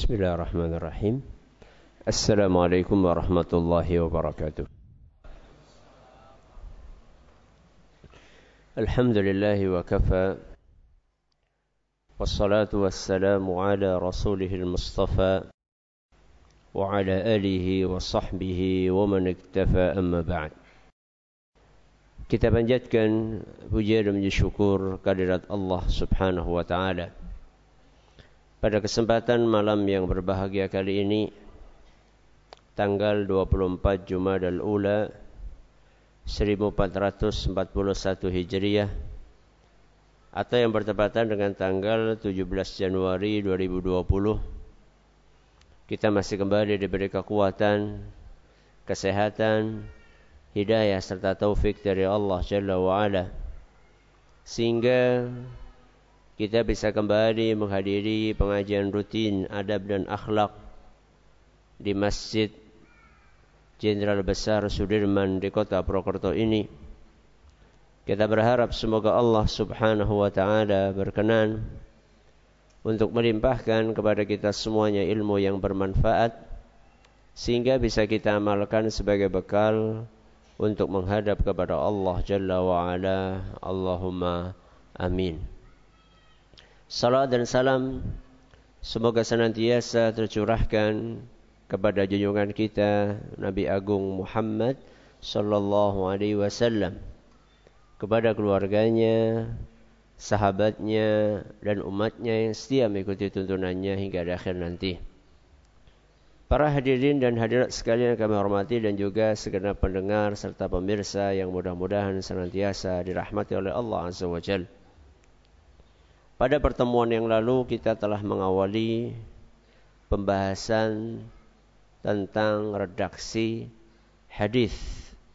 بسم الله الرحمن الرحيم السلام عليكم ورحمة الله وبركاته الحمد لله وكفى والصلاة والسلام على رسوله المصطفى وعلى آله وصحبه ومن اكتفى أما بعد Kita panjatkan puja dan puji syukur Subhanahu wa taala. Pada kesempatan malam yang berbahagia kali ini tanggal 24 Jumadal Ula 1441 Hijriah atau yang bertepatan dengan tanggal 17 Januari 2020 kita masih kembali diberi kekuatan, kesehatan, hidayah serta taufik dari Allah Jalla wa'ala. Sehingga kita bisa kembali menghadiri pengajian rutin adab dan akhlak di Masjid Jenderal Besar Sudirman di kota Purwokerto ini. Kita berharap semoga Allah Subhanahu wa taala berkenan untuk melimpahkan kepada kita semuanya ilmu yang bermanfaat sehingga bisa kita amalkan sebagai bekal untuk menghadap kepada Allah Jalla wa Ala. Allahumma amin. Salam dan salam semoga senantiasa tercurahkan kepada junjungan kita Nabi Agung Muhammad sallallahu alaihi wasallam kepada keluarganya, sahabatnya dan umatnya yang setia mengikuti tuntunannya hingga akhir nanti. Para hadirin dan hadirat sekalian kami hormati dan juga segenap pendengar serta pemirsa yang mudah-mudahan senantiasa dirahmati oleh Allah Azza wa Jal. Pada pertemuan yang lalu kita telah mengawali pembahasan tentang redaksi hadis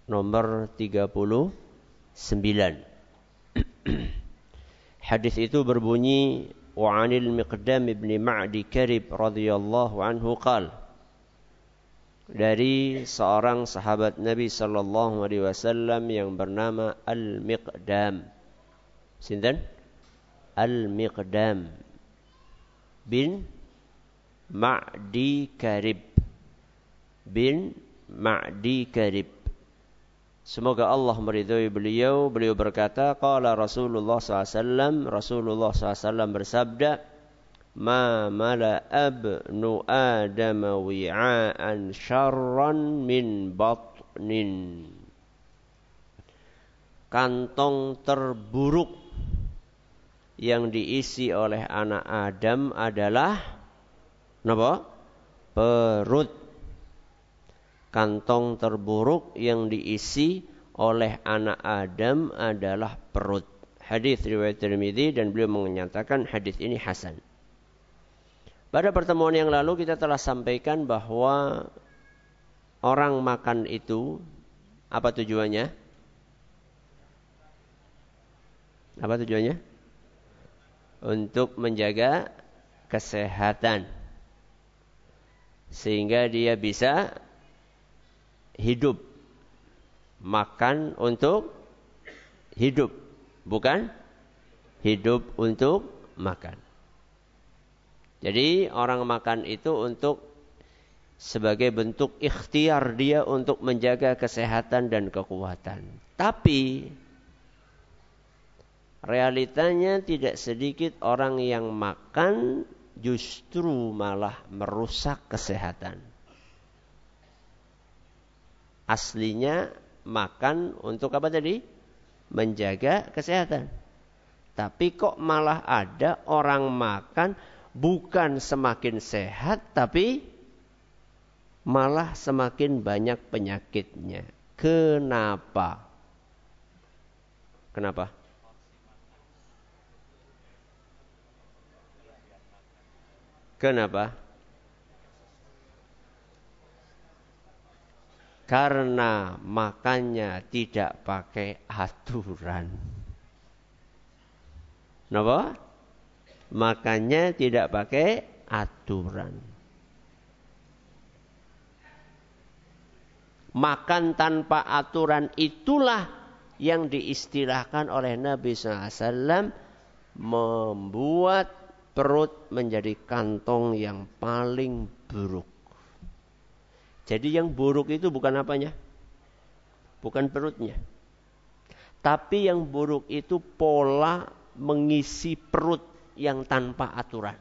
nomor 39. hadis itu berbunyi wa Miqdam ibn Ma'di Karib radhiyallahu anhu qala dari seorang sahabat Nabi sallallahu alaihi wasallam yang bernama Al-Miqdam. Sinten? Al-Miqdam bin Ma'di Karib bin Ma'di Karib. Semoga Allah meridhai beliau. Beliau berkata, qala Rasulullah SAW, Rasulullah SAW bersabda, ma mala abnu adam wi'aan syarran min batnin kantong terburuk yang diisi oleh anak Adam adalah apa? perut kantong terburuk yang diisi oleh anak Adam adalah perut hadis riwayat Tirmidzi dan beliau menyatakan hadis ini hasan pada pertemuan yang lalu kita telah sampaikan bahwa orang makan itu apa tujuannya? Apa tujuannya? Untuk menjaga kesehatan. Sehingga dia bisa hidup. Makan untuk hidup, bukan hidup untuk makan. Jadi orang makan itu untuk sebagai bentuk ikhtiar dia untuk menjaga kesehatan dan kekuatan. Tapi realitanya tidak sedikit orang yang makan justru malah merusak kesehatan. Aslinya makan untuk apa tadi? Menjaga kesehatan. Tapi kok malah ada orang makan bukan semakin sehat tapi malah semakin banyak penyakitnya. Kenapa? Kenapa? Kenapa? Karena makannya tidak pakai aturan. Kenapa? Makannya tidak pakai aturan. Makan tanpa aturan itulah yang diistilahkan oleh Nabi SAW membuat perut menjadi kantong yang paling buruk. Jadi yang buruk itu bukan apanya? Bukan perutnya. Tapi yang buruk itu pola mengisi perut yang tanpa aturan.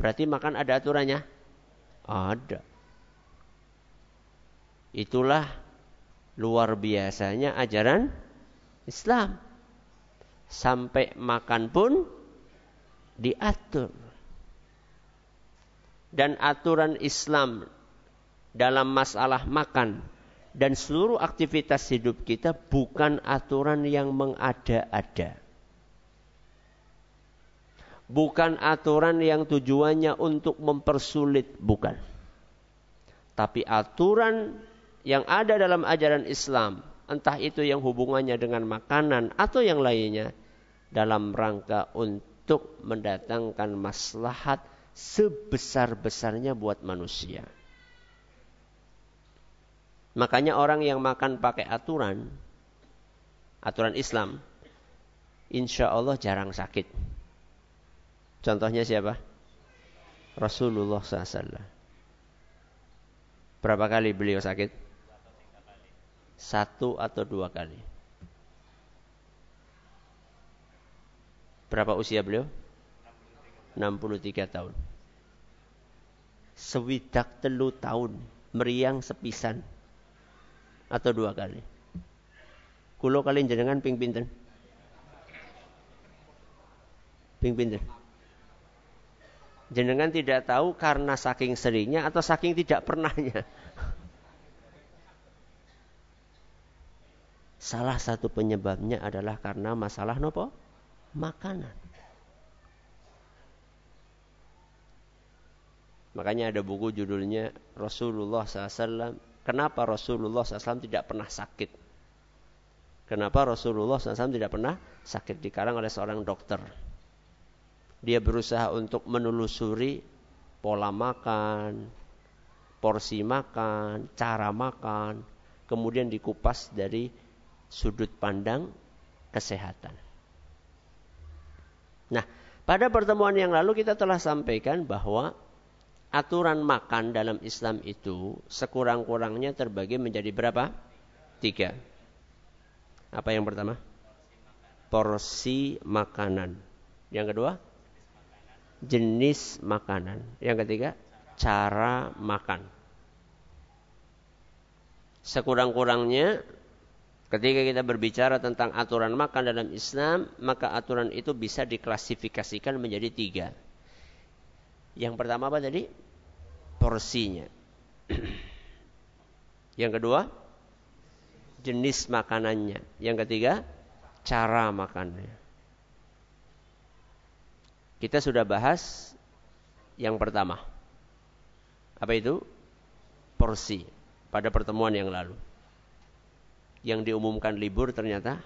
Berarti makan ada aturannya? Ada. Itulah luar biasanya ajaran Islam. Sampai makan pun diatur. Dan aturan Islam dalam masalah makan dan seluruh aktivitas hidup kita bukan aturan yang mengada-ada. Bukan aturan yang tujuannya untuk mempersulit, bukan. Tapi aturan yang ada dalam ajaran Islam, entah itu yang hubungannya dengan makanan atau yang lainnya, dalam rangka untuk mendatangkan maslahat sebesar-besarnya buat manusia. Makanya orang yang makan pakai aturan, aturan Islam, insya Allah jarang sakit. Contohnya siapa? Rasulullah SAW. Berapa kali beliau sakit? Satu atau dua kali. Berapa usia beliau? 63 tahun. Sewidak telu tahun. Meriang sepisan atau dua kali? Kulo kali jenengan ping pinten? Ping pinten? Jenengan tidak tahu karena saking seringnya atau saking tidak pernahnya. Salah satu penyebabnya adalah karena masalah nopo? Makanan. Makanya ada buku judulnya Rasulullah SAW Kenapa Rasulullah SAW tidak pernah sakit? Kenapa Rasulullah SAW tidak pernah sakit dikarang oleh seorang dokter? Dia berusaha untuk menelusuri pola makan, porsi makan, cara makan, kemudian dikupas dari sudut pandang kesehatan. Nah, pada pertemuan yang lalu kita telah sampaikan bahwa aturan makan dalam Islam itu sekurang-kurangnya terbagi menjadi berapa? Tiga. Apa yang pertama? Porsi makanan. Yang kedua? Jenis makanan. Yang ketiga? Cara makan. Sekurang-kurangnya ketika kita berbicara tentang aturan makan dalam Islam, maka aturan itu bisa diklasifikasikan menjadi tiga. Yang pertama apa tadi? Porsinya. Yang kedua, jenis makanannya. Yang ketiga, cara makannya. Kita sudah bahas yang pertama. Apa itu? Porsi pada pertemuan yang lalu. Yang diumumkan libur ternyata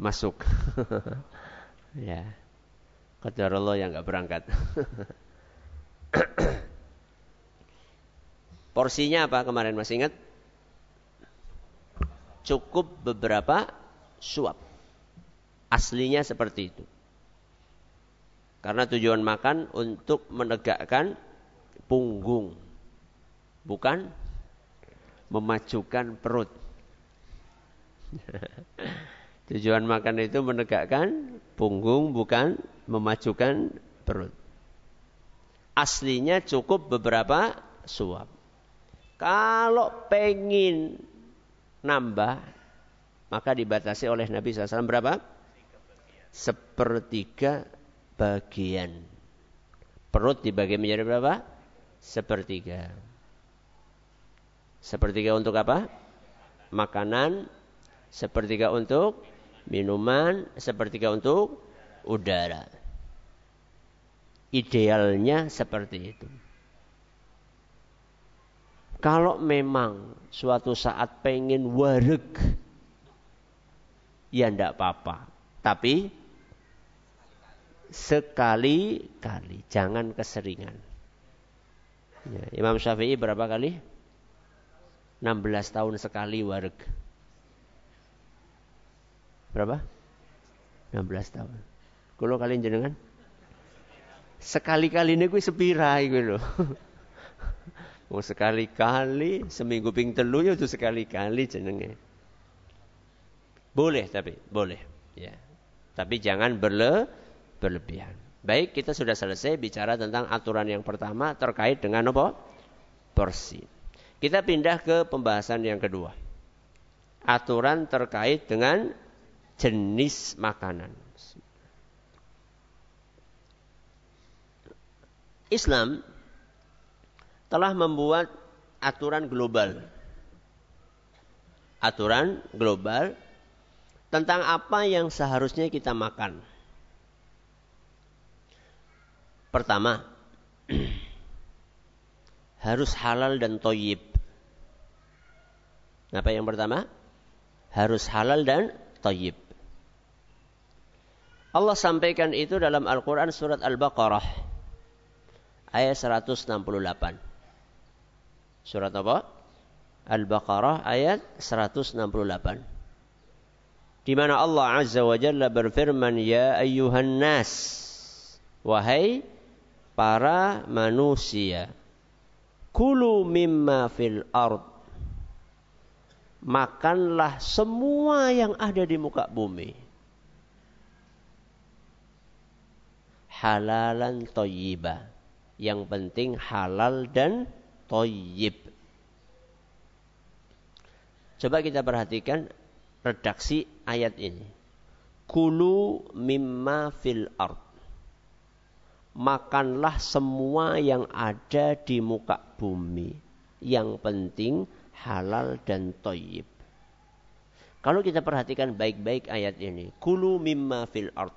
masuk. ya. Qadar Allah yang nggak berangkat. Porsinya apa kemarin masih ingat? Cukup beberapa suap. Aslinya seperti itu. Karena tujuan makan untuk menegakkan punggung. Bukan memajukan perut. Tujuan makan itu menegakkan punggung bukan memajukan perut. Aslinya cukup beberapa suap. Kalau pengin nambah, maka dibatasi oleh Nabi SAW berapa? Sepertiga bagian. Perut dibagi menjadi berapa? Sepertiga. Sepertiga untuk apa? Makanan. Sepertiga untuk minuman. Sepertiga untuk udara. Idealnya seperti itu. Kalau memang suatu saat pengen wareg, ya ndak apa-apa. Tapi sekali-kali, jangan keseringan. Ya, Imam Syafi'i berapa kali? 16 tahun sekali wareg. Berapa? 16 tahun. Kalau kalian jenengan sekali-kali ini gue sepirai gue loh. Mau sekali-kali seminggu ping telu ya itu sekali-kali jenenge. Boleh tapi boleh ya. Tapi jangan berle berlebihan. Baik, kita sudah selesai bicara tentang aturan yang pertama terkait dengan apa? Porsi. Kita pindah ke pembahasan yang kedua. Aturan terkait dengan jenis makanan. Islam telah membuat aturan global. Aturan global tentang apa yang seharusnya kita makan. Pertama, harus halal dan toyib. Apa yang pertama? Harus halal dan toyib. Allah sampaikan itu dalam Al-Quran surat Al-Baqarah ayat 168. Surat apa? Al-Baqarah ayat 168. Di mana Allah Azza wa Jalla berfirman, "Ya ayyuhan nas, wahai para manusia. Kulu mimma fil ard. Makanlah semua yang ada di muka bumi. Halalan toyiba. Yang penting halal dan toyib. Coba kita perhatikan redaksi ayat ini. Kulu mimma fil ard makanlah semua yang ada di muka bumi. Yang penting halal dan toyib. Kalau kita perhatikan baik-baik ayat ini. Kulu mimma fil art.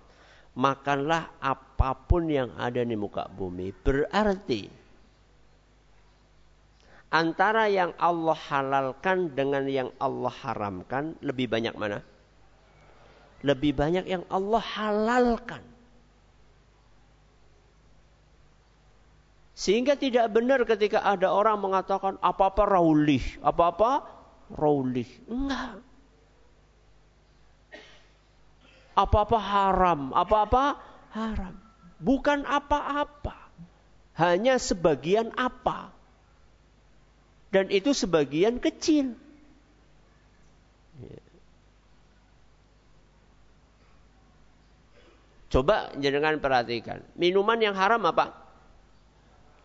Makanlah apa pun yang ada di muka bumi. Berarti antara yang Allah halalkan dengan yang Allah haramkan lebih banyak mana? Lebih banyak yang Allah halalkan. Sehingga tidak benar ketika ada orang mengatakan apa-apa raulih, apa-apa raulih. Enggak. Apa-apa haram, apa-apa haram. Bukan apa-apa. Hanya sebagian apa. Dan itu sebagian kecil. Coba jangan perhatikan. Minuman yang haram apa?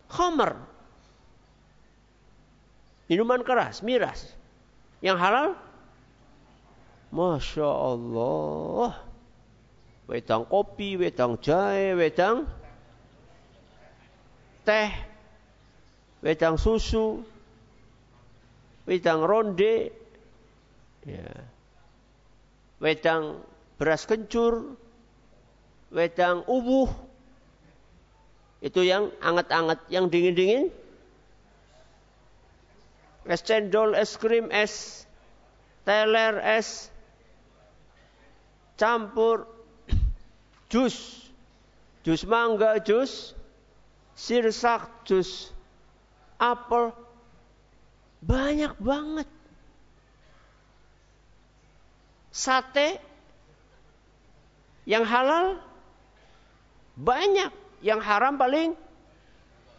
khamar. Minuman keras, miras. Yang halal? Masya Allah. Wedang kopi, wedang jahe, wedang teh, wedang susu, wedang ronde, ya. wedang beras kencur, wedang ubuh, itu yang anget-anget, yang dingin-dingin. Es cendol, es krim, es teler, es campur, jus, jus mangga, jus. Sirsak, jus. Apel, banyak banget. Sate. Yang halal. Banyak. Yang haram paling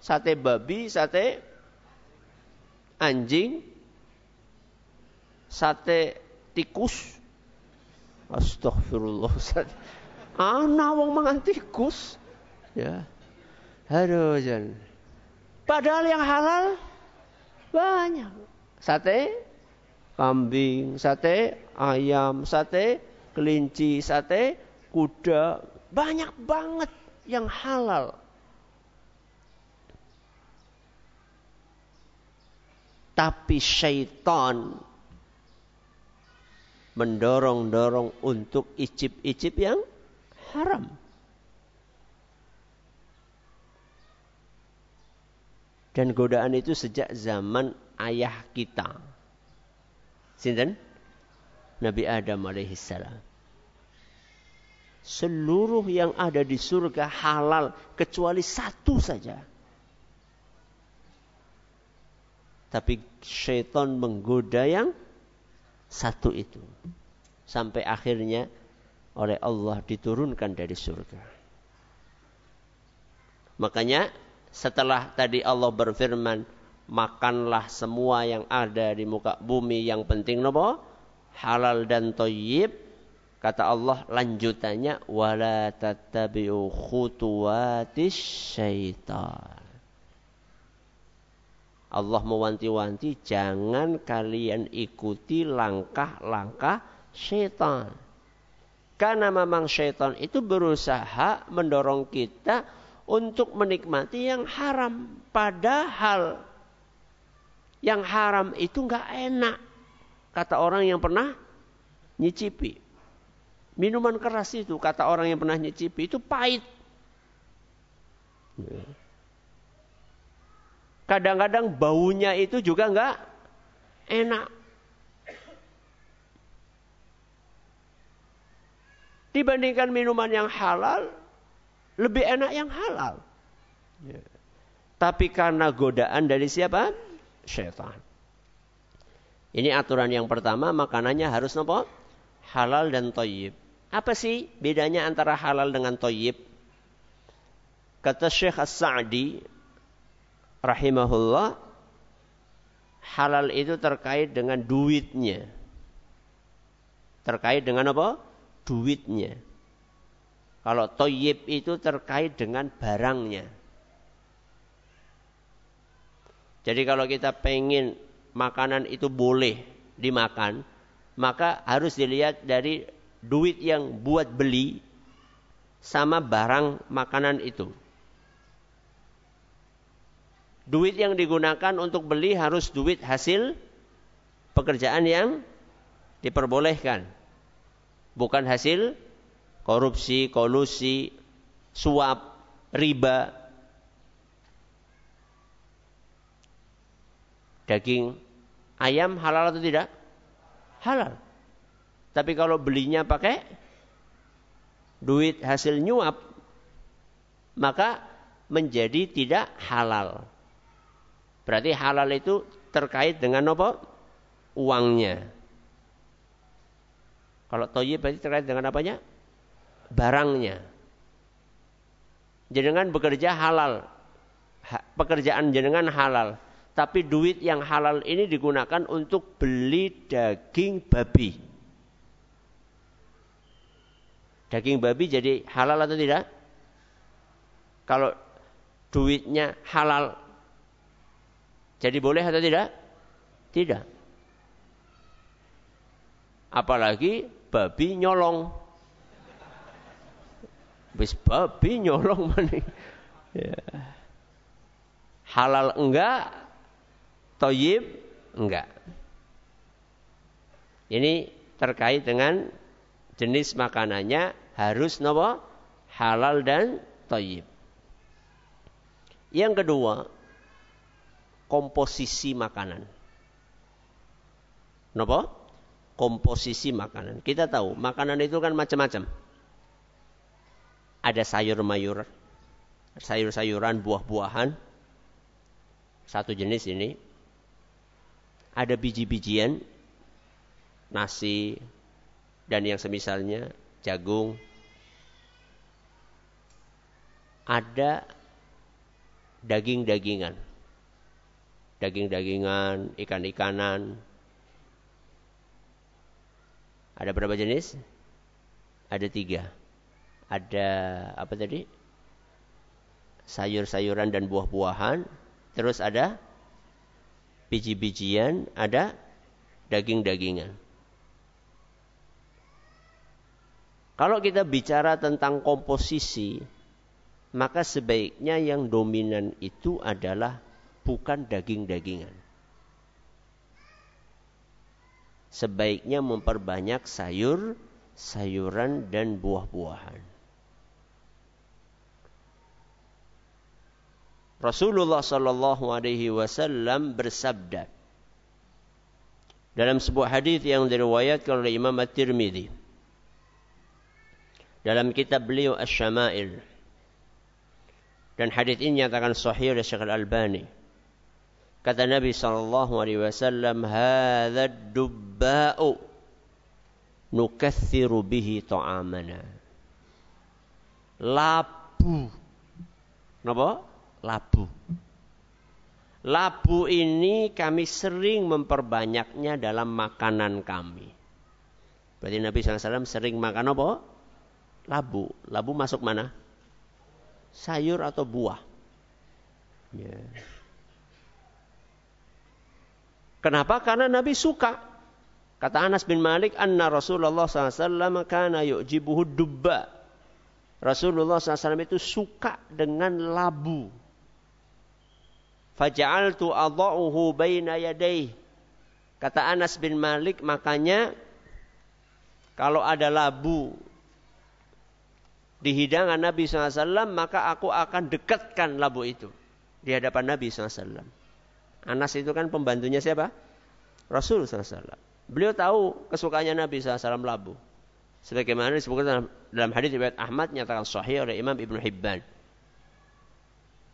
sate babi, sate anjing, sate tikus. Astagfirullah. Ana wong mangan tikus. Ya. Aduh, jan. Padahal yang halal banyak. Sate kambing, sate ayam, sate kelinci, sate kuda, banyak banget yang halal. Tapi syaitan mendorong-dorong untuk icip-icip yang haram. Dan godaan itu sejak zaman ayah kita. Sinten? Nabi Adam alaihissalam seluruh yang ada di surga halal kecuali satu saja. Tapi syaitan menggoda yang satu itu. Sampai akhirnya oleh Allah diturunkan dari surga. Makanya setelah tadi Allah berfirman, makanlah semua yang ada di muka bumi yang penting nopo halal dan toyib kata Allah lanjutannya wala tattabi'u khutuwatis syaitan Allah mewanti-wanti jangan kalian ikuti langkah-langkah syaitan. Karena memang syaitan itu berusaha mendorong kita untuk menikmati yang haram. Padahal yang haram itu nggak enak. Kata orang yang pernah nyicipi. Minuman keras itu kata orang yang pernah nyicipi itu pahit. Kadang-kadang baunya itu juga nggak enak. Dibandingkan minuman yang halal, lebih enak yang halal. Ya. Tapi karena godaan dari siapa? Syaitan. Ini aturan yang pertama, makanannya harus nopo? Halal dan toyib. Apa sih bedanya antara halal dengan toyib? Kata Syekh As-Sa'di rahimahullah halal itu terkait dengan duitnya. Terkait dengan apa? Duitnya. Kalau toyib itu terkait dengan barangnya. Jadi kalau kita pengen makanan itu boleh dimakan, maka harus dilihat dari duit yang buat beli sama barang makanan itu. Duit yang digunakan untuk beli harus duit hasil pekerjaan yang diperbolehkan. Bukan hasil korupsi, kolusi, suap, riba. Daging ayam halal atau tidak? Halal. Tapi kalau belinya pakai duit hasil nyuap, maka menjadi tidak halal. Berarti halal itu terkait dengan apa? Uangnya. Kalau toyib berarti terkait dengan apanya? Barangnya. Jenengan bekerja halal. pekerjaan jenengan halal. Tapi duit yang halal ini digunakan untuk beli daging babi. Daging babi jadi halal atau tidak? Kalau duitnya halal jadi boleh atau tidak? Tidak. Apalagi babi nyolong. Bis babi nyolong mana? Ya. Halal enggak, toyib enggak. Ini terkait dengan jenis makanannya harus nopo halal dan toyib. Yang kedua, komposisi makanan. Kenapa? Komposisi makanan. Kita tahu makanan itu kan macam-macam. Ada sayur-mayur, sayur-sayuran, buah-buahan. Satu jenis ini. Ada biji-bijian, nasi, dan yang semisalnya, jagung. Ada daging-dagingan daging-dagingan, ikan-ikanan. Ada berapa jenis? Ada tiga. Ada apa tadi? Sayur-sayuran dan buah-buahan. Terus ada biji-bijian, ada daging-dagingan. Kalau kita bicara tentang komposisi, maka sebaiknya yang dominan itu adalah bukan daging-dagingan. Sebaiknya memperbanyak sayur, sayuran dan buah-buahan. Rasulullah sallallahu alaihi wasallam bersabda dalam sebuah hadis yang diriwayatkan oleh Imam At-Tirmidzi dalam kitab beliau Asy-Syama'il dan hadis ini nyatakan sahih oleh Syekh Al-Albani Kata Nabi sallallahu alaihi wasallam, "Hadzal dubba'u nukatsiru bihi ta'amana. Labu. Napa? Labu. Labu ini kami sering memperbanyaknya dalam makanan kami. Berarti Nabi SAW sering makan apa? Labu. Labu masuk mana? Sayur atau buah. Ya. Kenapa? Karena Nabi suka. Kata Anas bin Malik, anna Rasulullah SAW kana yu'jibuhu dubba. Rasulullah SAW itu suka dengan labu. Faja'altu adha'uhu baina yadayh. Kata Anas bin Malik, makanya kalau ada labu di hidangan Nabi SAW, maka aku akan dekatkan labu itu di hadapan Nabi SAW. Anas itu kan pembantunya siapa? Rasul SAW. Beliau tahu kesukaannya Nabi SAW labu. Sebagaimana disebutkan dalam, hadis riwayat Ahmad nyatakan sahih oleh Imam Ibn Hibban.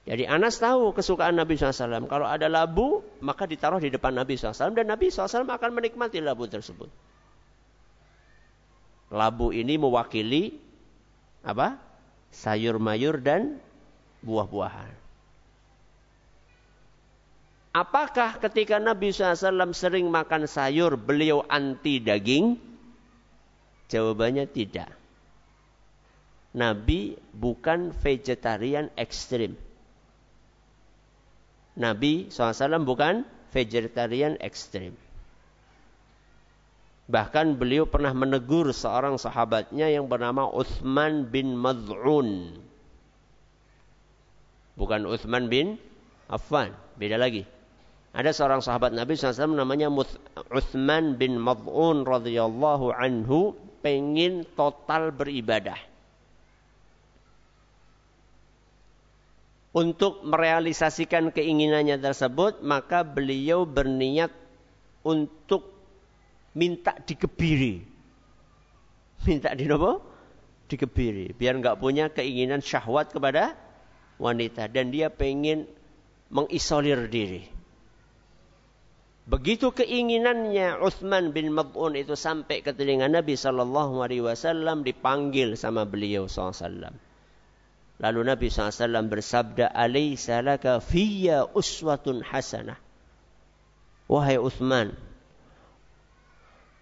Jadi Anas tahu kesukaan Nabi SAW. Kalau ada labu, maka ditaruh di depan Nabi SAW. Dan Nabi SAW akan menikmati labu tersebut. Labu ini mewakili apa? Sayur mayur dan buah-buahan. Apakah ketika Nabi SAW sering makan sayur, beliau anti daging? Jawabannya tidak. Nabi bukan vegetarian ekstrim. Nabi SAW bukan vegetarian ekstrim. Bahkan beliau pernah menegur seorang sahabatnya yang bernama Uthman bin Mad'un. Bukan Uthman bin Affan, beda lagi. Ada seorang sahabat Nabi SAW namanya Uthman bin Mad'un radhiyallahu anhu pengen total beribadah. untuk merealisasikan keinginannya tersebut, maka beliau berniat untuk minta dikebiri. Minta di nopo? Dikebiri. Biar nggak punya keinginan syahwat kepada wanita. Dan dia pengen mengisolir diri. Begitu keinginannya Uthman bin Mab'un itu sampai ke telinga Nabi Sallallahu Alaihi Wasallam dipanggil sama beliau SAW. Lalu Nabi SAW bersabda, Alaysa laka fiyya uswatun hasanah. Wahai Uthman,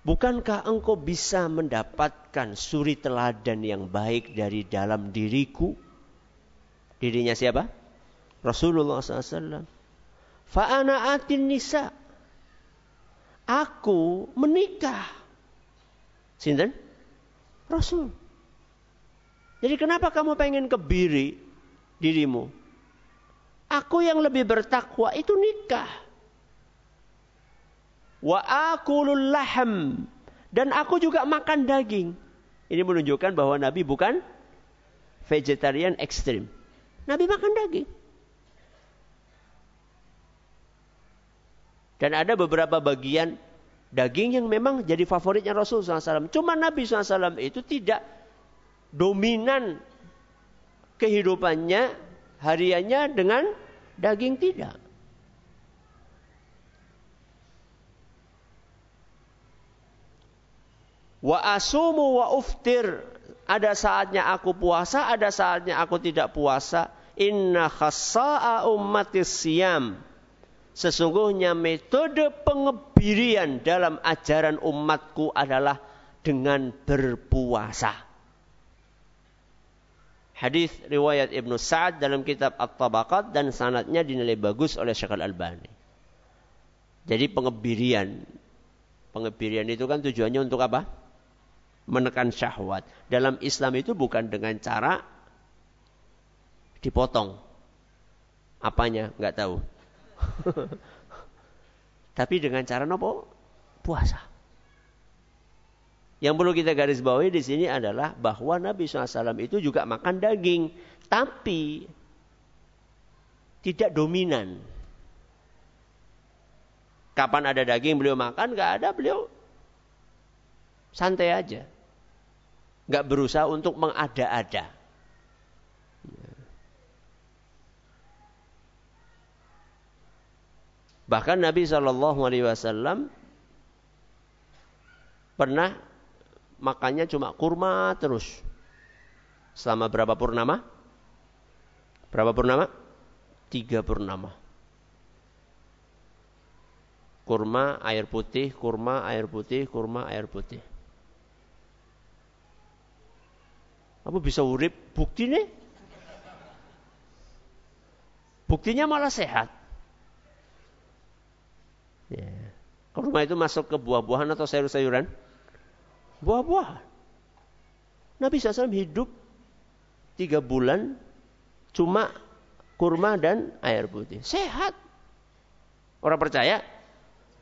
bukankah engkau bisa mendapatkan suri teladan yang baik dari dalam diriku? Dirinya siapa? Rasulullah SAW. Fa'ana atin nisa. Aku menikah. Sinten? Rasul. Jadi kenapa kamu pengen kebiri dirimu? Aku yang lebih bertakwa itu nikah. Wa akulul laham. Dan aku juga makan daging. Ini menunjukkan bahwa Nabi bukan vegetarian ekstrim. Nabi makan daging. Dan ada beberapa bagian daging yang memang jadi favoritnya Rasul SAW. Cuma Nabi SAW itu tidak dominan kehidupannya hariannya dengan daging tidak. Wa asumu wa uftir. Ada saatnya aku puasa, ada saatnya aku tidak puasa. Inna khassa'a ummatis siyam. Sesungguhnya metode pengebirian dalam ajaran umatku adalah dengan berpuasa. Hadis riwayat Ibnu Sa'ad dalam kitab At-Tabaqat dan sanatnya dinilai bagus oleh Syekh Al-Albani. Jadi pengebirian. Pengebirian itu kan tujuannya untuk apa? Menekan syahwat. Dalam Islam itu bukan dengan cara dipotong. Apanya? Enggak tahu. Tapi dengan cara nopo? Puasa. Yang perlu kita garis bawahi di sini adalah bahwa Nabi SAW itu juga makan daging, tapi tidak dominan. Kapan ada daging beliau makan, nggak ada beliau santai aja, nggak berusaha untuk mengada-ada. Bahkan Nabi Shallallahu Alaihi Wasallam pernah makannya cuma kurma terus. Selama berapa purnama? Berapa purnama? Tiga purnama. Kurma, air putih, kurma, air putih, kurma, air putih. Apa bisa urip? Bukti nih? Buktinya malah sehat. Ya. Kurma itu masuk ke buah-buahan atau sayur-sayuran? Buah-buahan. Nabi SAW hidup tiga bulan cuma kurma dan air putih. Sehat. Orang percaya?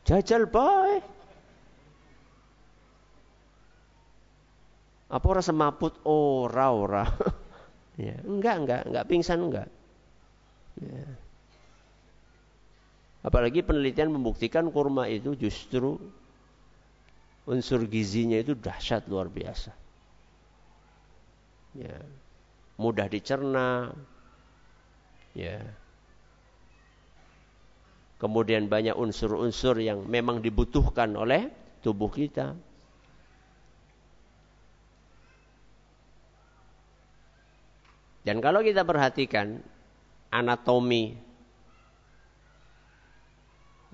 Jajal baik. Apa orang semaput? Ora, ora. ya, enggak, enggak, enggak pingsan enggak. Ya. Apalagi penelitian membuktikan kurma itu justru unsur gizinya itu dahsyat luar biasa. Ya. Mudah dicerna. Ya. Kemudian banyak unsur-unsur yang memang dibutuhkan oleh tubuh kita. Dan kalau kita perhatikan anatomi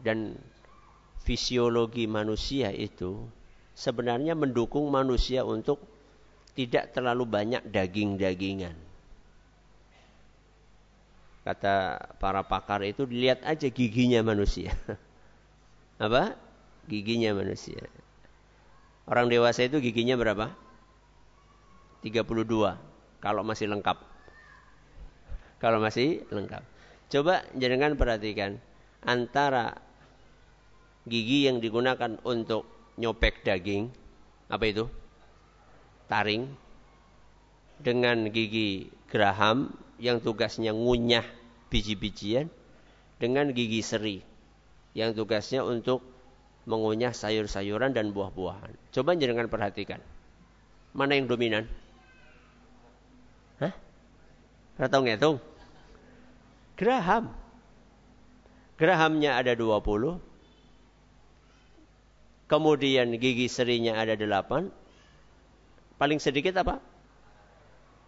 dan fisiologi manusia itu sebenarnya mendukung manusia untuk tidak terlalu banyak daging-dagingan. Kata para pakar itu dilihat aja giginya manusia. Apa? Giginya manusia. Orang dewasa itu giginya berapa? 32 kalau masih lengkap kalau masih lengkap. Coba jangan perhatikan antara gigi yang digunakan untuk nyopek daging, apa itu? Taring dengan gigi geraham yang tugasnya ngunyah biji-bijian dengan gigi seri yang tugasnya untuk mengunyah sayur-sayuran dan buah-buahan. Coba jangan perhatikan. Mana yang dominan? Hah? Ratau ngitung? Geraham. Gerahamnya ada 20. Kemudian gigi serinya ada 8. Paling sedikit apa?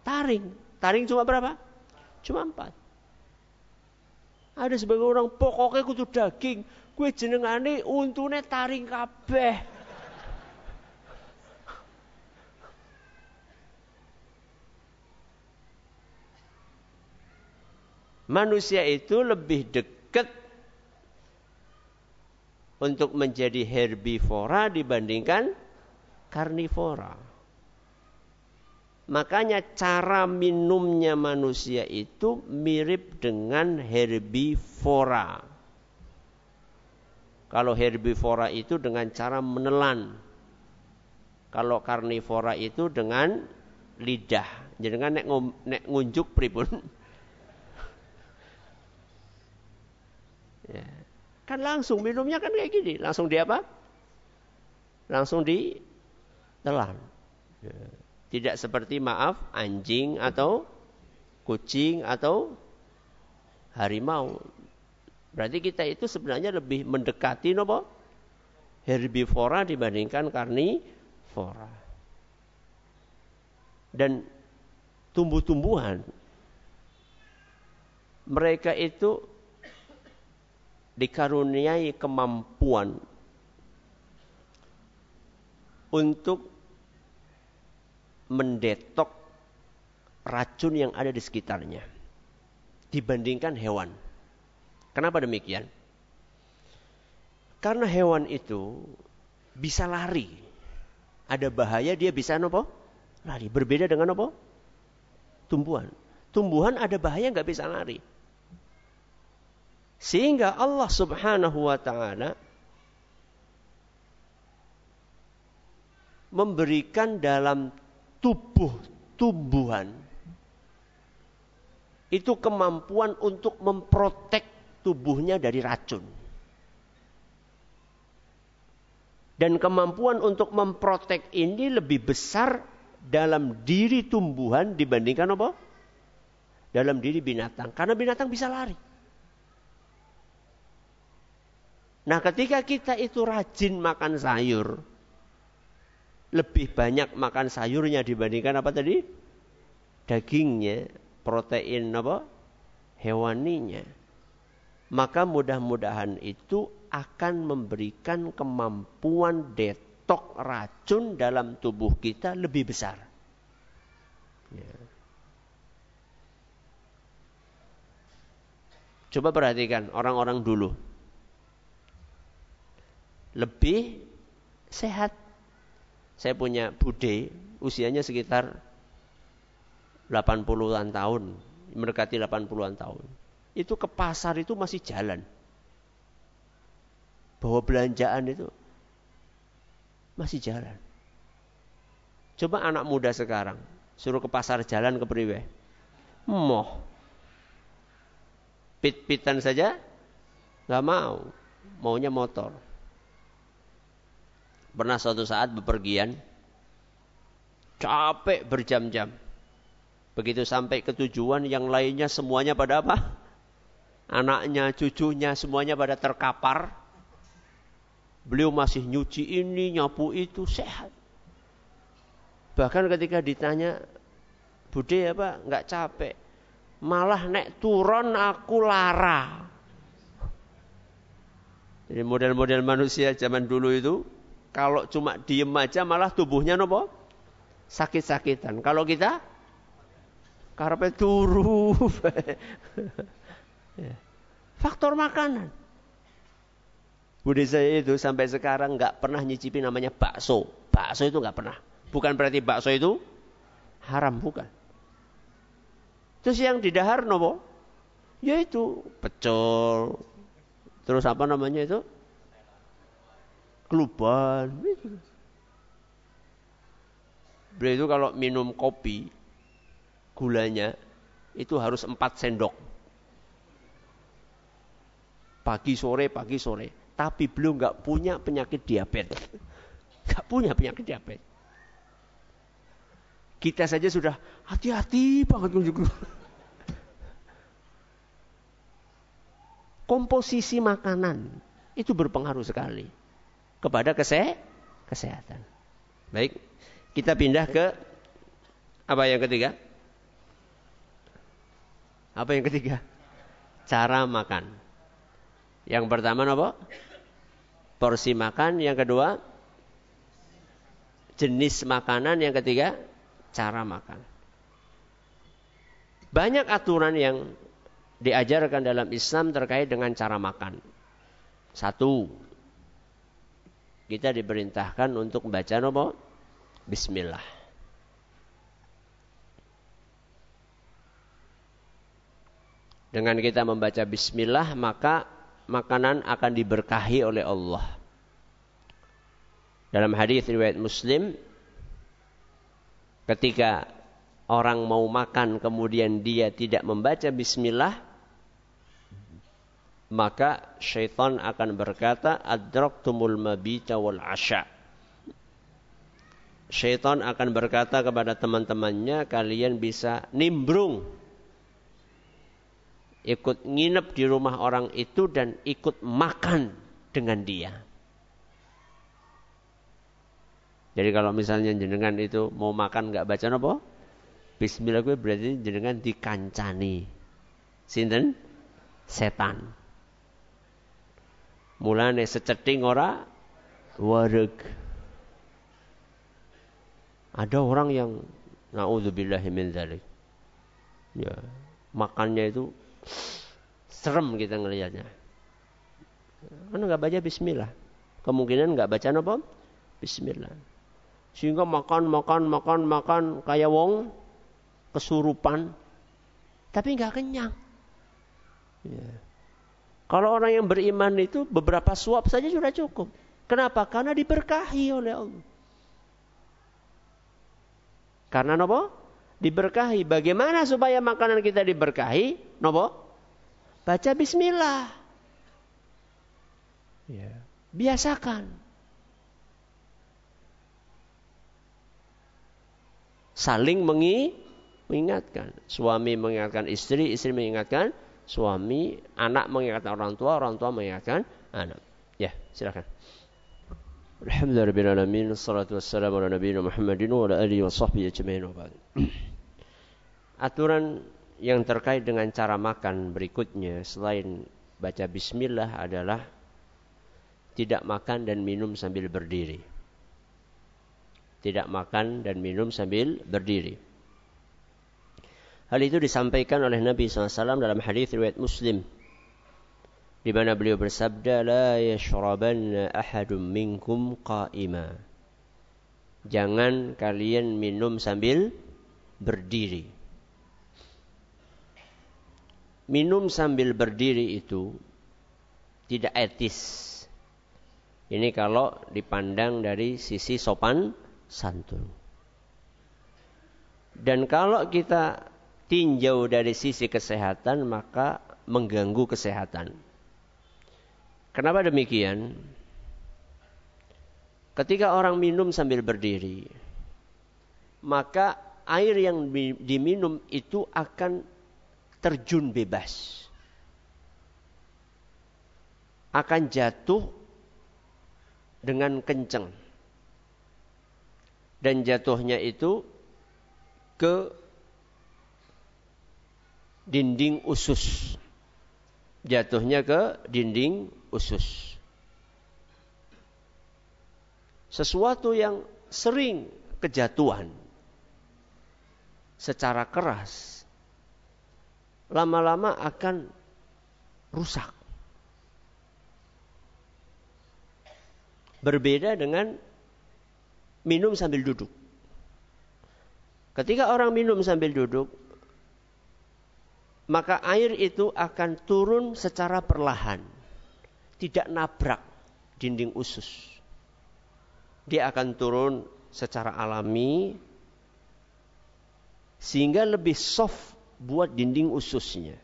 Taring. Taring cuma berapa? Cuma 4. Ada sebagai orang pokoknya kutu daging. Kue jenengane untune taring kabeh. manusia itu lebih dekat untuk menjadi herbivora dibandingkan karnivora. Makanya cara minumnya manusia itu mirip dengan herbivora. Kalau herbivora itu dengan cara menelan. Kalau karnivora itu dengan lidah. Jadi kan nek, nek ngunjuk pripun Ya. Kan langsung minumnya kan kayak gini, langsung di apa? Langsung di telan. Ya. Tidak seperti maaf anjing atau kucing atau harimau. Berarti kita itu sebenarnya lebih mendekati nopo herbivora dibandingkan karnivora. Dan tumbuh-tumbuhan mereka itu dikaruniai kemampuan untuk mendetok racun yang ada di sekitarnya dibandingkan hewan. Kenapa demikian? Karena hewan itu bisa lari. Ada bahaya dia bisa nopo? Lari. Berbeda dengan nopo? Tumbuhan. Tumbuhan ada bahaya nggak bisa lari. Sehingga Allah Subhanahu wa taala memberikan dalam tubuh tumbuhan itu kemampuan untuk memprotek tubuhnya dari racun. Dan kemampuan untuk memprotek ini lebih besar dalam diri tumbuhan dibandingkan apa? Dalam diri binatang. Karena binatang bisa lari. Nah ketika kita itu rajin makan sayur. lebih banyak makan sayurnya dibandingkan apa tadi? Dagingnya, protein apa? Hewaninya. Maka mudah-mudahan itu akan memberikan kemampuan detok racun dalam tubuh kita lebih besar. Ya. Coba perhatikan orang-orang dulu. Lebih sehat. Saya punya bude, usianya sekitar 80-an tahun, mendekati 80-an tahun. Itu ke pasar itu masih jalan bawa belanjaan itu masih jalan. Coba anak muda sekarang suruh ke pasar jalan ke Priwe. Moh. Pit-pitan saja nggak mau. Maunya motor. Pernah suatu saat bepergian capek berjam-jam. Begitu sampai ke tujuan yang lainnya semuanya pada apa? Anaknya, cucunya semuanya pada terkapar Beliau masih nyuci ini, nyapu itu, sehat. Bahkan ketika ditanya, Bude apa? Enggak capek. Malah nek turun aku lara. Jadi model-model manusia zaman dulu itu, kalau cuma diem aja malah tubuhnya nopo? Sakit-sakitan. Kalau kita, karpe turu. Ya. Faktor makanan. Budi saya itu sampai sekarang nggak pernah nyicipi namanya bakso. Bakso itu nggak pernah. Bukan berarti bakso itu haram, bukan. Terus yang didahar nopo? Yaitu pecel. Terus apa namanya itu? Keluban. Beliau itu kalau minum kopi, gulanya itu harus 4 sendok. Pagi sore, pagi sore tapi belum nggak punya penyakit diabetes. Nggak punya penyakit diabetes. Kita saja sudah hati-hati banget menunjuk. Komposisi makanan itu berpengaruh sekali kepada kese kesehatan. Baik, kita pindah ke apa yang ketiga? Apa yang ketiga? Cara makan. Yang pertama apa? porsi makan, yang kedua jenis makanan, yang ketiga cara makan. Banyak aturan yang diajarkan dalam Islam terkait dengan cara makan. Satu, kita diperintahkan untuk membaca apa? Bismillah. Dengan kita membaca bismillah maka makanan akan diberkahi oleh Allah. Dalam hadis riwayat Muslim ketika orang mau makan kemudian dia tidak membaca bismillah maka syaitan akan berkata adraktumul mabita wal asya syaitan akan berkata kepada teman-temannya kalian bisa nimbrung ikut nginep di rumah orang itu dan ikut makan dengan dia. Jadi kalau misalnya jenengan itu mau makan nggak baca apa? Bismillah gue berarti jenengan dikancani. Sinten? Setan. Mulane seceting ora wareg. Ada orang yang naudzubillahi min dzalik. Ya, makannya itu Serem kita ngelihatnya. Karena nggak baca Bismillah. Kemungkinan nggak baca apa? Bismillah. Sehingga makan, makan, makan, makan kayak wong kesurupan, tapi nggak kenyang. Ya. Kalau orang yang beriman itu beberapa suap saja sudah cukup. Kenapa? Karena diberkahi oleh Allah. Karena apa? diberkahi. Bagaimana supaya makanan kita diberkahi? Nopo? Baca bismillah. Ya. Biasakan. Saling mengi, mengingatkan. Suami mengingatkan istri, istri mengingatkan suami, anak mengingatkan orang tua, orang tua mengingatkan anak. Ya, silakan. Alhamdulillahirrahmanirrahim. Assalatu wassalamu ala nabiyina Muhammadin wa ala alihi wa sahbihi ajma'in Aturan yang terkait dengan cara makan berikutnya selain baca bismillah adalah tidak makan dan minum sambil berdiri. Tidak makan dan minum sambil berdiri. Hal itu disampaikan oleh Nabi SAW dalam hadis riwayat Muslim di mana beliau bersabda la yashrabanna ahadum minkum qa'ima. Jangan kalian minum sambil berdiri. Minum sambil berdiri itu tidak etis. Ini kalau dipandang dari sisi sopan santun. Dan kalau kita tinjau dari sisi kesehatan maka mengganggu kesehatan Kenapa demikian? Ketika orang minum sambil berdiri, maka air yang diminum itu akan terjun bebas. Akan jatuh dengan kencang. Dan jatuhnya itu ke dinding usus. Jatuhnya ke dinding usus. Sesuatu yang sering kejatuhan secara keras lama-lama akan rusak. Berbeda dengan minum sambil duduk. Ketika orang minum sambil duduk, maka air itu akan turun secara perlahan tidak nabrak dinding usus. Dia akan turun secara alami sehingga lebih soft buat dinding ususnya.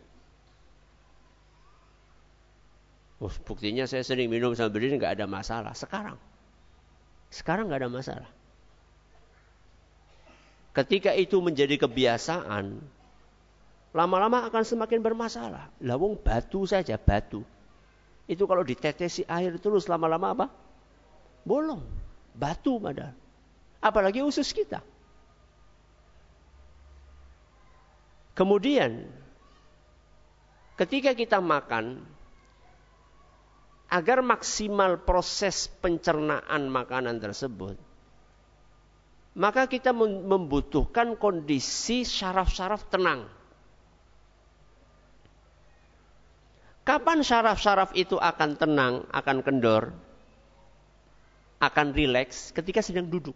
Oh, buktinya saya sering minum sambil berdiri nggak ada masalah. Sekarang, sekarang nggak ada masalah. Ketika itu menjadi kebiasaan, lama-lama akan semakin bermasalah. Lawung batu saja batu itu kalau ditetesi air terus lama-lama apa? Bolong. Batu padahal. Apalagi usus kita. Kemudian ketika kita makan agar maksimal proses pencernaan makanan tersebut maka kita membutuhkan kondisi syaraf-syaraf tenang. Kapan syaraf-syaraf itu akan tenang, akan kendor, akan rileks ketika sedang duduk.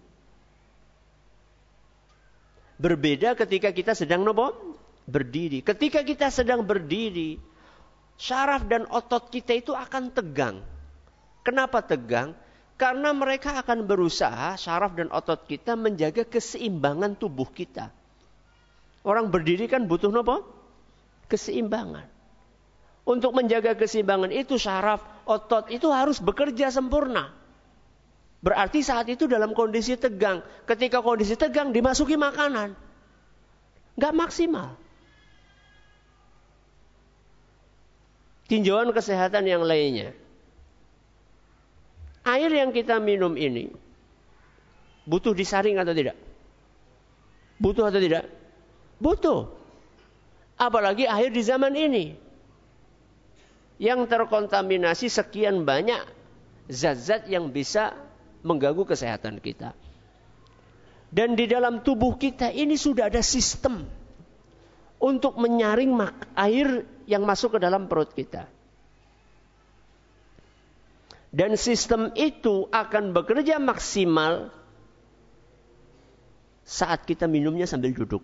Berbeda ketika kita sedang nopo berdiri. Ketika kita sedang berdiri, syaraf dan otot kita itu akan tegang. Kenapa tegang? Karena mereka akan berusaha syaraf dan otot kita menjaga keseimbangan tubuh kita. Orang berdiri kan butuh nopo? Keseimbangan. Untuk menjaga keseimbangan itu syaraf otot itu harus bekerja sempurna. Berarti saat itu dalam kondisi tegang. Ketika kondisi tegang dimasuki makanan. Gak maksimal. Tinjauan kesehatan yang lainnya. Air yang kita minum ini butuh disaring atau tidak? Butuh atau tidak? Butuh. Apalagi air di zaman ini yang terkontaminasi sekian banyak zat-zat yang bisa mengganggu kesehatan kita. Dan di dalam tubuh kita ini sudah ada sistem untuk menyaring air yang masuk ke dalam perut kita. Dan sistem itu akan bekerja maksimal saat kita minumnya sambil duduk.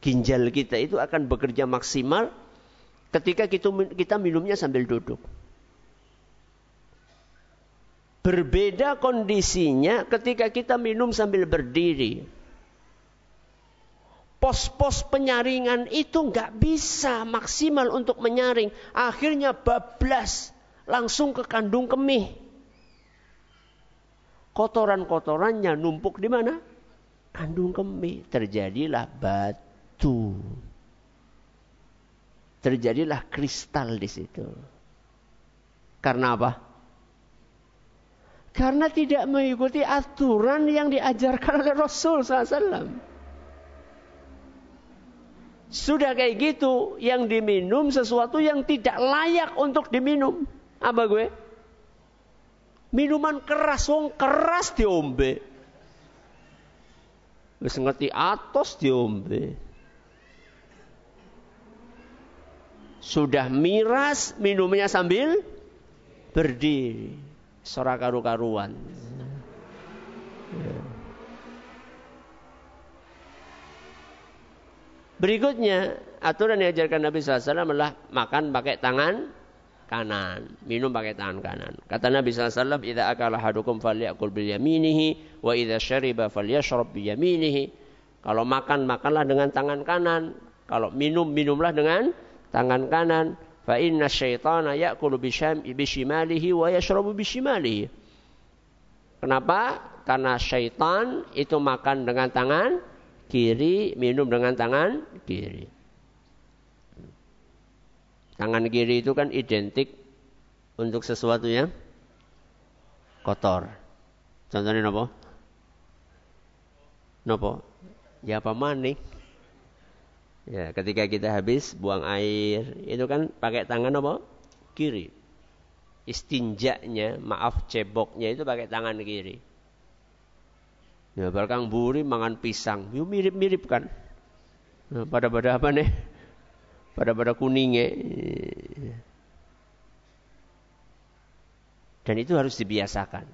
Ginjal kita itu akan bekerja maksimal ketika kita, kita minumnya sambil duduk. Berbeda kondisinya ketika kita minum sambil berdiri. Pos-pos penyaringan itu nggak bisa maksimal untuk menyaring. Akhirnya bablas langsung ke kandung kemih. Kotoran-kotorannya numpuk di mana? Kandung kemih. Terjadilah batu terjadilah kristal di situ. Karena apa? Karena tidak mengikuti aturan yang diajarkan oleh Rasul SAW. Sudah kayak gitu, yang diminum sesuatu yang tidak layak untuk diminum. Apa gue? Minuman keras, wong keras diombe. Wis ngerti atos diombe. Sudah miras minumnya sambil berdiri. Sora karu-karuan. Berikutnya, aturan yang diajarkan Nabi SAW adalah makan pakai tangan kanan, minum pakai tangan kanan. Kata Nabi SAW, "Idza akala hadukum falyakul bil yaminihi wa idza syariba falyashrab bi yaminihi." Kalau makan, makanlah dengan tangan kanan. Kalau minum, minumlah dengan tangan kanan. Fa inna syaitana ya'kulu bishimalihi wa yashrabu bishimalihi. Kenapa? Karena syaitan itu makan dengan tangan kiri, minum dengan tangan kiri. Tangan kiri itu kan identik untuk sesuatu yang kotor. Contohnya nopo? Nopo? Ya apa maning? Ya, ketika kita habis buang air, itu kan pakai tangan apa? Kiri. Istinjaknya, maaf ceboknya itu pakai tangan kiri. Ya, barkang buri mangan pisang, yuk mirip-mirip kan. Nah, pada pada apa nih? Pada pada kuningnya. Dan itu harus dibiasakan.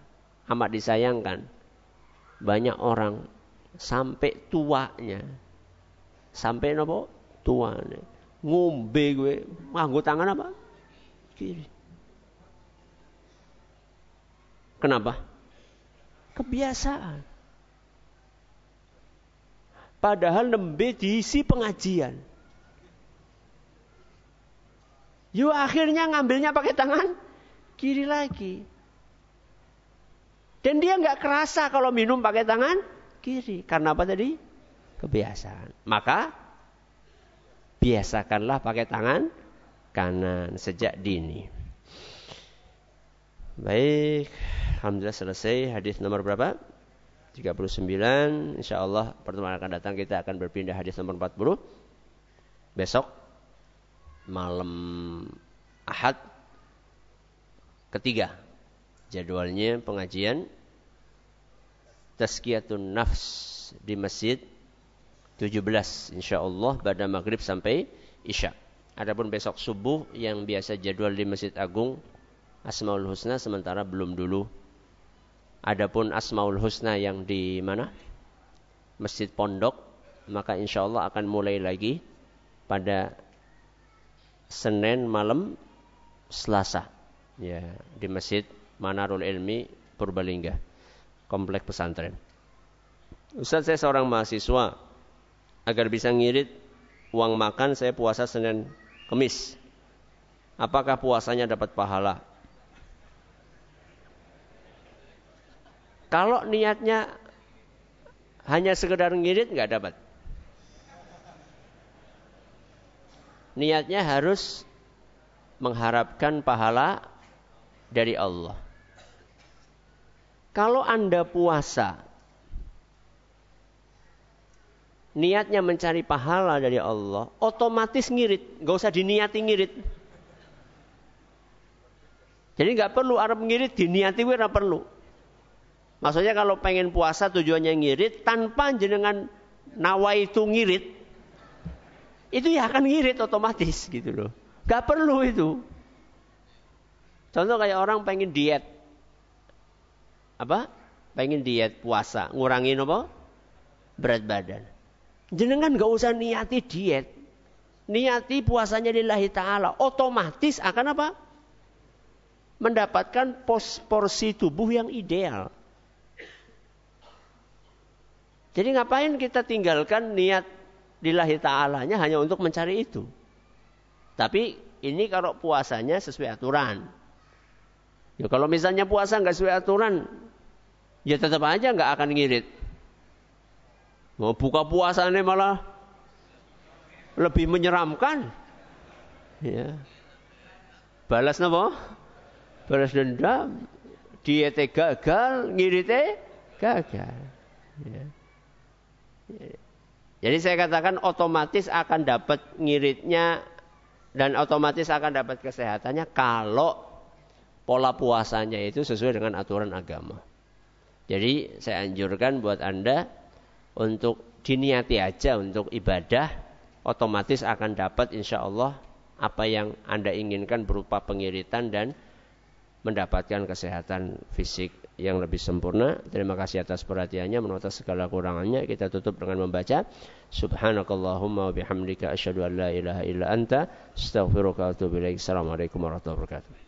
Amat disayangkan. Banyak orang sampai tuanya Sampai nopo tua ngombe gue nganggo tangan apa? Kiri. Kenapa? Kebiasaan. Padahal nembe diisi pengajian. Yuk akhirnya ngambilnya pakai tangan kiri lagi. Dan dia nggak kerasa kalau minum pakai tangan kiri. Karena apa tadi? Kebiasaan. Maka biasakanlah pakai tangan kanan sejak dini. Baik, alhamdulillah selesai hadis nomor berapa? 39. Insya Allah pertemuan akan datang kita akan berpindah hadis nomor 40. Besok malam Ahad ketiga jadwalnya pengajian Tazkiyatun Nafs di Masjid 17 insya Allah pada maghrib sampai isya. Adapun besok subuh yang biasa jadwal di Masjid Agung Asmaul Husna sementara belum dulu. Adapun Asmaul Husna yang di mana? Masjid Pondok maka insya Allah akan mulai lagi pada Senin malam Selasa ya di Masjid Manarul Ilmi Purbalingga komplek pesantren. Ustaz saya seorang mahasiswa agar bisa ngirit uang makan saya puasa Senin Kemis. Apakah puasanya dapat pahala? Kalau niatnya hanya sekedar ngirit nggak dapat. Niatnya harus mengharapkan pahala dari Allah. Kalau Anda puasa niatnya mencari pahala dari Allah, otomatis ngirit, nggak usah diniati ngirit. Jadi nggak perlu Arab ngirit diniati gue perlu. Maksudnya kalau pengen puasa tujuannya ngirit tanpa jenengan nawa itu ngirit, itu ya akan ngirit otomatis gitu loh. Gak perlu itu. Contoh kayak orang pengen diet. Apa? Pengen diet puasa, ngurangin apa? Berat badan. Jenengan gak usah niati diet. Niati puasanya lillahi ta'ala. Otomatis akan apa? Mendapatkan pos porsi tubuh yang ideal. Jadi ngapain kita tinggalkan niat lillahi ta'alanya hanya untuk mencari itu. Tapi ini kalau puasanya sesuai aturan. Ya kalau misalnya puasa nggak sesuai aturan, ya tetap aja nggak akan ngirit. Mau buka puasanya malah lebih menyeramkan. Ya. Balas napa? Balas dendam. diete gagal, ngirite gagal. Ya. Jadi saya katakan otomatis akan dapat ngiritnya dan otomatis akan dapat kesehatannya kalau pola puasanya itu sesuai dengan aturan agama. Jadi saya anjurkan buat Anda untuk diniati aja untuk ibadah, otomatis akan dapat insya Allah apa yang Anda inginkan berupa pengiritan dan mendapatkan kesehatan fisik yang lebih sempurna. Terima kasih atas perhatiannya, menurut segala kurangannya. Kita tutup dengan membaca Subhanakallahumma wa bihamdika asyhadu an la ilaha illa anta astaghfiruka wa atubu. Assalamualaikum warahmatullahi wabarakatuh.